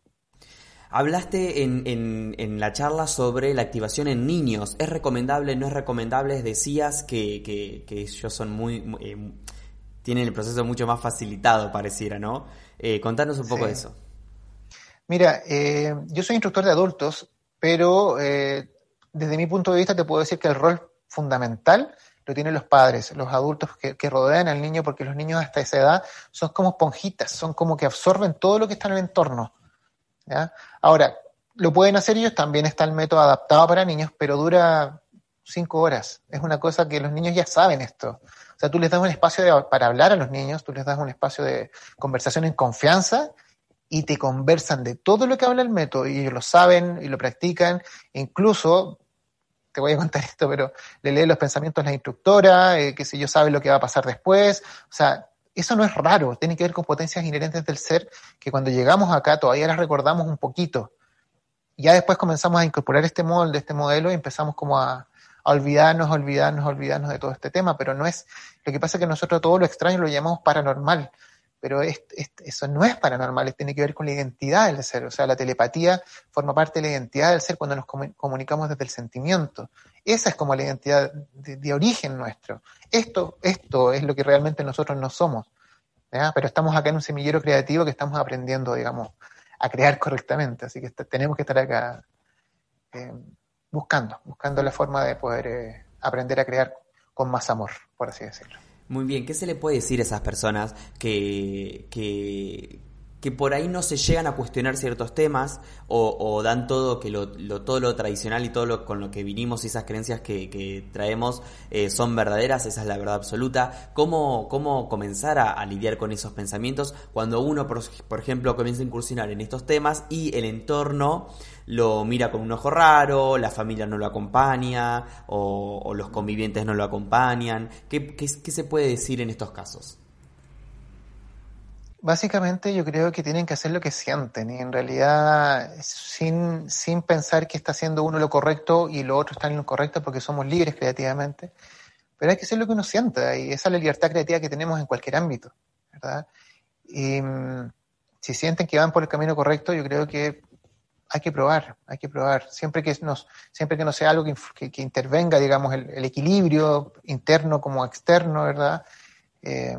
Hablaste en, en, la charla sobre la activación en niños. ¿Es recomendable, no es recomendable? Decías que, que, ellos son muy... Eh, tienen el proceso mucho más facilitado, pareciera, ¿no? Eh, contanos un poco de eso. Mira, eh, yo soy instructor de adultos, pero desde mi punto de vista te puedo decir que el rol fundamental lo tienen los padres, los adultos que, rodean al niño, porque los niños hasta esa edad son como esponjitas, son como que absorben todo lo que está en el entorno. Ahora, lo pueden hacer ellos, también está el método adaptado para niños, pero dura cinco horas. Es una cosa que los niños ya saben esto. O sea, tú les das un espacio para hablar a los niños, tú les das un espacio de conversación en confianza y te conversan de todo lo que habla el método y ellos lo saben y lo practican. Incluso te voy a contar esto, pero le lee los pensamientos a la instructora, eh, que si yo sabe lo que va a pasar después. O sea, eso no es raro, tiene que ver con potencias inherentes del ser que cuando llegamos acá todavía las recordamos un poquito. Ya después comenzamos a incorporar este molde, este modelo y empezamos como a olvidarnos, olvidarnos, olvidarnos de todo este tema, pero no es, lo que pasa es que nosotros todo lo extraño lo llamamos paranormal, pero eso no es paranormal, tiene que ver con la identidad del ser, o sea, la telepatía forma parte de la identidad del ser cuando nos comunicamos desde el sentimiento. Esa es como la identidad de, origen nuestro. Esto, esto es lo que realmente nosotros no somos, pero estamos acá en un semillero creativo que estamos aprendiendo, digamos, a crear correctamente, así que tenemos que estar acá eh, buscando, buscando la forma de poder eh, aprender a crear con más amor, por así decirlo. Muy bien, ¿qué se le puede decir a esas personas que, que, que por ahí no se llegan a cuestionar ciertos temas o, dan todo que lo, todo lo tradicional y todo lo con lo que vinimos y esas creencias que, traemos eh, son verdaderas, esa es la verdad absoluta. ¿Cómo, cómo comenzar a, lidiar con esos pensamientos cuando uno, por, por ejemplo, comienza a incursionar en estos temas y el entorno lo mira con un ojo raro, la familia no lo acompaña o, los convivientes no lo acompañan. ¿Qué, qué, se puede decir en estos casos? Básicamente yo creo que tienen que hacer lo que sienten y en realidad sin, sin pensar que está haciendo uno lo correcto y lo otro está en lo correcto porque somos libres creativamente, pero hay que hacer lo que uno sienta y esa es la libertad creativa que tenemos en cualquier ámbito, ¿verdad? Y mm, si sienten que van por el camino correcto, yo creo que hay que probar, hay que probar. Siempre que, nos, siempre que no sea algo que, que, intervenga, digamos, el, equilibrio interno como externo, ¿verdad? Eh,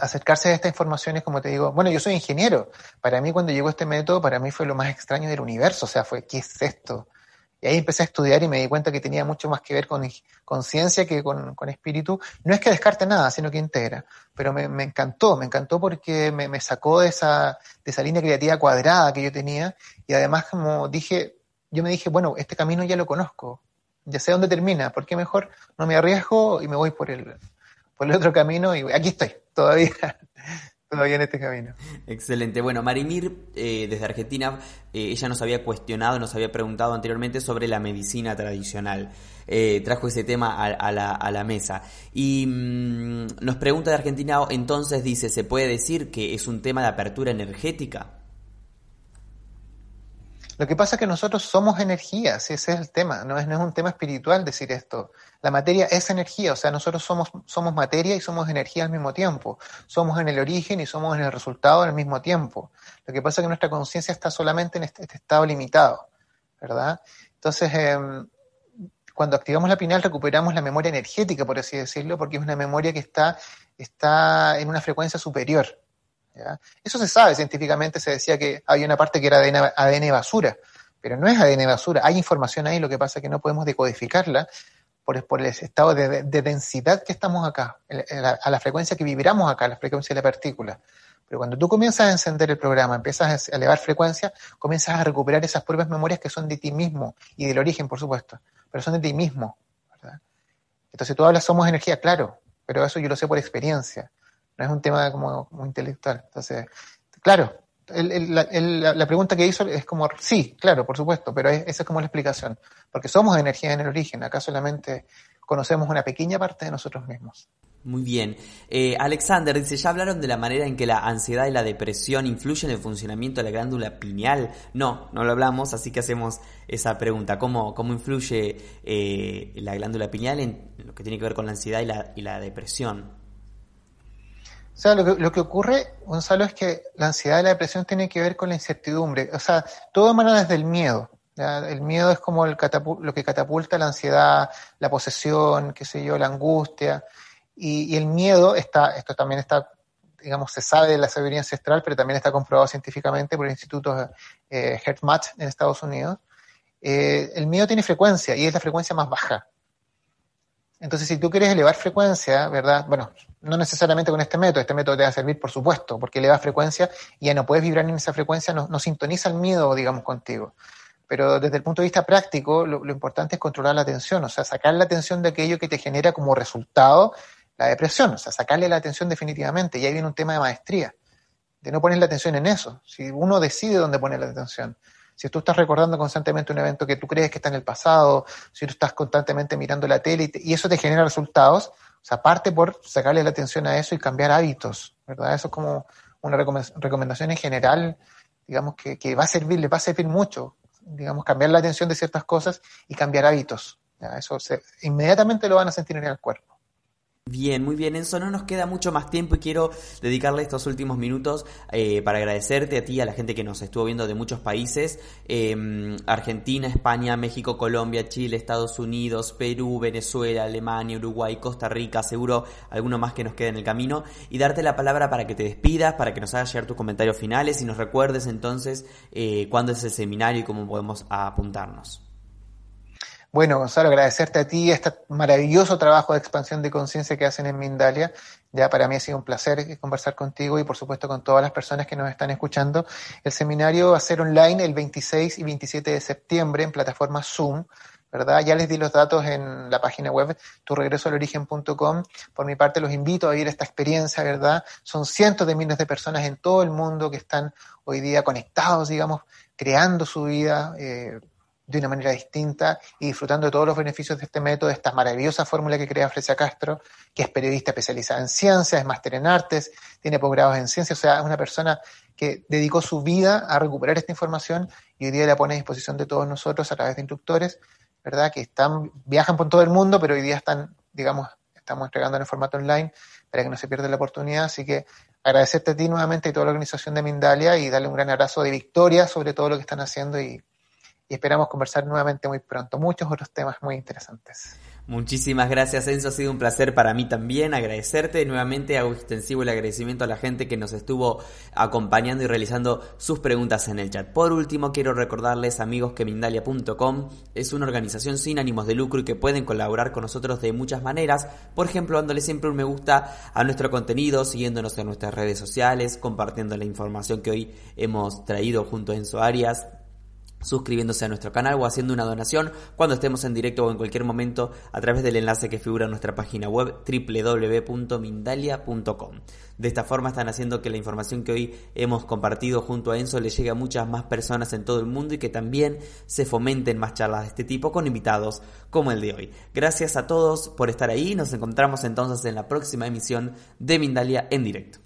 acercarse a estas informaciones, como te digo, bueno, yo soy ingeniero. Para mí, cuando llegó este método, para mí fue lo más extraño del universo. O sea, fue, ¿qué es esto? Y ahí empecé a estudiar y me di cuenta que tenía mucho más que ver con conciencia que con, espíritu. No es que descarte nada, sino que integra. Pero me, encantó, me encantó porque me, me, sacó de esa, de esa línea creativa cuadrada que yo tenía. Y además, como dije, yo me dije, bueno, este camino ya lo conozco, ya sé dónde termina, ¿por qué mejor no me arriesgo y me voy por el, por el otro camino? Y aquí estoy, todavía todavía en este camino. Excelente. Bueno, Marimir, eh, desde Argentina, eh, ella nos había cuestionado, nos había preguntado anteriormente sobre la medicina tradicional. Eh, trajo ese tema a, la, a la, mesa. Y mm, nos pregunta de Argentina, entonces dice, ¿se puede decir que es un tema de apertura energética? Lo que pasa es que nosotros somos energías, ese es el tema, no es, no es un tema espiritual decir esto. La materia es energía, o sea, nosotros somos, somos materia y somos energía al mismo tiempo. Somos en el origen y somos en el resultado al mismo tiempo. Lo que pasa es que nuestra conciencia está solamente en este, este estado limitado, ¿verdad? Entonces, em, cuando activamos la pineal recuperamos la memoria energética, por así decirlo, porque es una memoria que está, está en una frecuencia superior. Eso se sabe científicamente, se decía que había una parte que era ADN, basura, pero no es ADN basura, hay información ahí, lo que pasa es que no podemos decodificarla por, el estado de, densidad que estamos acá, a la frecuencia que vibramos acá, la frecuencia de la partícula. Pero cuando tú comienzas a encender el programa, empiezas a elevar frecuencia, comienzas a recuperar esas propias memorias que son de ti mismo y del origen, por supuesto, pero son de ti mismo. Entonces tú hablas, somos energía, claro, pero eso yo lo sé por experiencia no es un tema como, intelectual. Entonces, claro, la, pregunta que hizo es como, sí, claro, por supuesto, pero esa es como la explicación, porque somos energía en el origen, acá solamente conocemos una pequeña parte de nosotros mismos. Muy bien. Eh, Alexander dice, ¿ya hablaron de la manera en que la ansiedad y la depresión influyen en el funcionamiento de la glándula pineal? No, no lo hablamos, así que hacemos esa pregunta. ¿Cómo, cómo influye eh, la glándula pineal en lo que tiene que ver con la ansiedad y la, y la depresión? O sea, lo que, lo que ocurre, Gonzalo, es que la ansiedad y la depresión tienen que ver con la incertidumbre. O sea, todo emana desde el miedo. El miedo es como el lo que catapulta la ansiedad, la posesión, qué sé yo, la angustia. Y, el miedo está, esto también está, digamos, se sabe de la sabiduría ancestral, pero también está comprobado científicamente por el Instituto eh, en Estados Unidos. Eh, el miedo tiene frecuencia y es la frecuencia más baja. Entonces, si tú quieres elevar frecuencia, ¿verdad? Bueno, no necesariamente con este método, este método te va a servir, por supuesto, porque eleva frecuencia y ya no puedes vibrar en esa frecuencia, no, sintoniza el miedo, digamos, contigo. Pero desde el punto de vista práctico, lo, importante es controlar la atención, o sea, sacar la atención de aquello que te genera como resultado la depresión, o sea, sacarle la atención definitivamente. Y ahí viene un tema de maestría, de no poner la atención en eso. Si uno decide dónde poner la atención, si tú estás recordando constantemente un evento que tú crees que está en el pasado, si tú estás constantemente mirando la tele y, eso te genera resultados, o sea, parte por sacarle la atención a eso y cambiar hábitos, ¿verdad? Eso es como una recomendación en general, digamos, que, que va a servir, le va a servir mucho, digamos, cambiar la atención de ciertas cosas y cambiar hábitos. Eso se, inmediatamente lo van a sentir en el cuerpo. Bien, muy bien, Enzo. No nos queda mucho más tiempo y quiero dedicarle estos últimos minutos eh, para agradecerte a ti, a la gente que nos estuvo viendo de muchos países: em, Argentina, España, México, Colombia, Chile, Estados Unidos, Perú, Venezuela, Alemania, Uruguay, Costa Rica, seguro alguno más que nos quede en el camino. Y darte la palabra para que te despidas, para que nos hagas llegar tus comentarios finales y nos recuerdes entonces eh, cuándo es el seminario y cómo podemos apuntarnos. Bueno, Gonzalo, agradecerte a ti este maravilloso trabajo de expansión de conciencia que hacen en Mindalia. Ya para mí ha sido un placer conversar contigo y por supuesto con todas las personas que nos están escuchando. El seminario va a ser online el 26 y 27 de septiembre en plataforma Zoom. ¿verdad? Ya les di los datos en la página web turegresoalorigen.com. Por mi parte los invito a vivir esta experiencia, ¿verdad? Son cientos de miles de personas en todo el mundo que están hoy día conectados, digamos, creando su vida, eh, de una manera distinta y disfrutando de todos los beneficios de este método, de esta maravillosa fórmula que crea Frecia Castro, que es periodista especializada en ciencias, es máster en artes, tiene posgrados en ciencias, o sea, es una persona que dedicó su vida a recuperar esta información y hoy día la pone a disposición de todos nosotros a través de instructores, ¿verdad? Que están, viajan por todo el mundo, pero hoy día están, digamos, estamos entregando en formato online para que no se pierda la oportunidad, así que agradecerte a ti nuevamente y toda la organización de Mindalia y darle un gran abrazo de victoria sobre todo lo que están haciendo y y esperamos conversar nuevamente muy pronto. Muchos otros temas muy interesantes. Muchísimas gracias Enzo, ha sido un placer para mí también agradecerte. Nuevamente hago extensivo el agradecimiento a la gente que nos estuvo acompañando y realizando sus preguntas en el chat. Por último, quiero recordarles amigos que Mindalia.com es una organización sin ánimos de lucro y que pueden colaborar con nosotros de muchas maneras. Por ejemplo, dándole siempre un me gusta a nuestro contenido, siguiéndonos en nuestras redes sociales, compartiendo la información que hoy hemos traído junto a Enzo Arias, suscribiéndose a nuestro canal o haciendo una donación cuando estemos en directo o en cualquier momento a través del enlace que figura en nuestra página web www.mindalia.com. De esta forma están haciendo que la información que hoy hemos compartido junto a Enzo le llegue a muchas más personas en todo el mundo y que también se fomenten más charlas de este tipo con invitados como el de hoy. Gracias a todos por estar ahí, nos encontramos entonces en la próxima emisión de Mindalia en directo.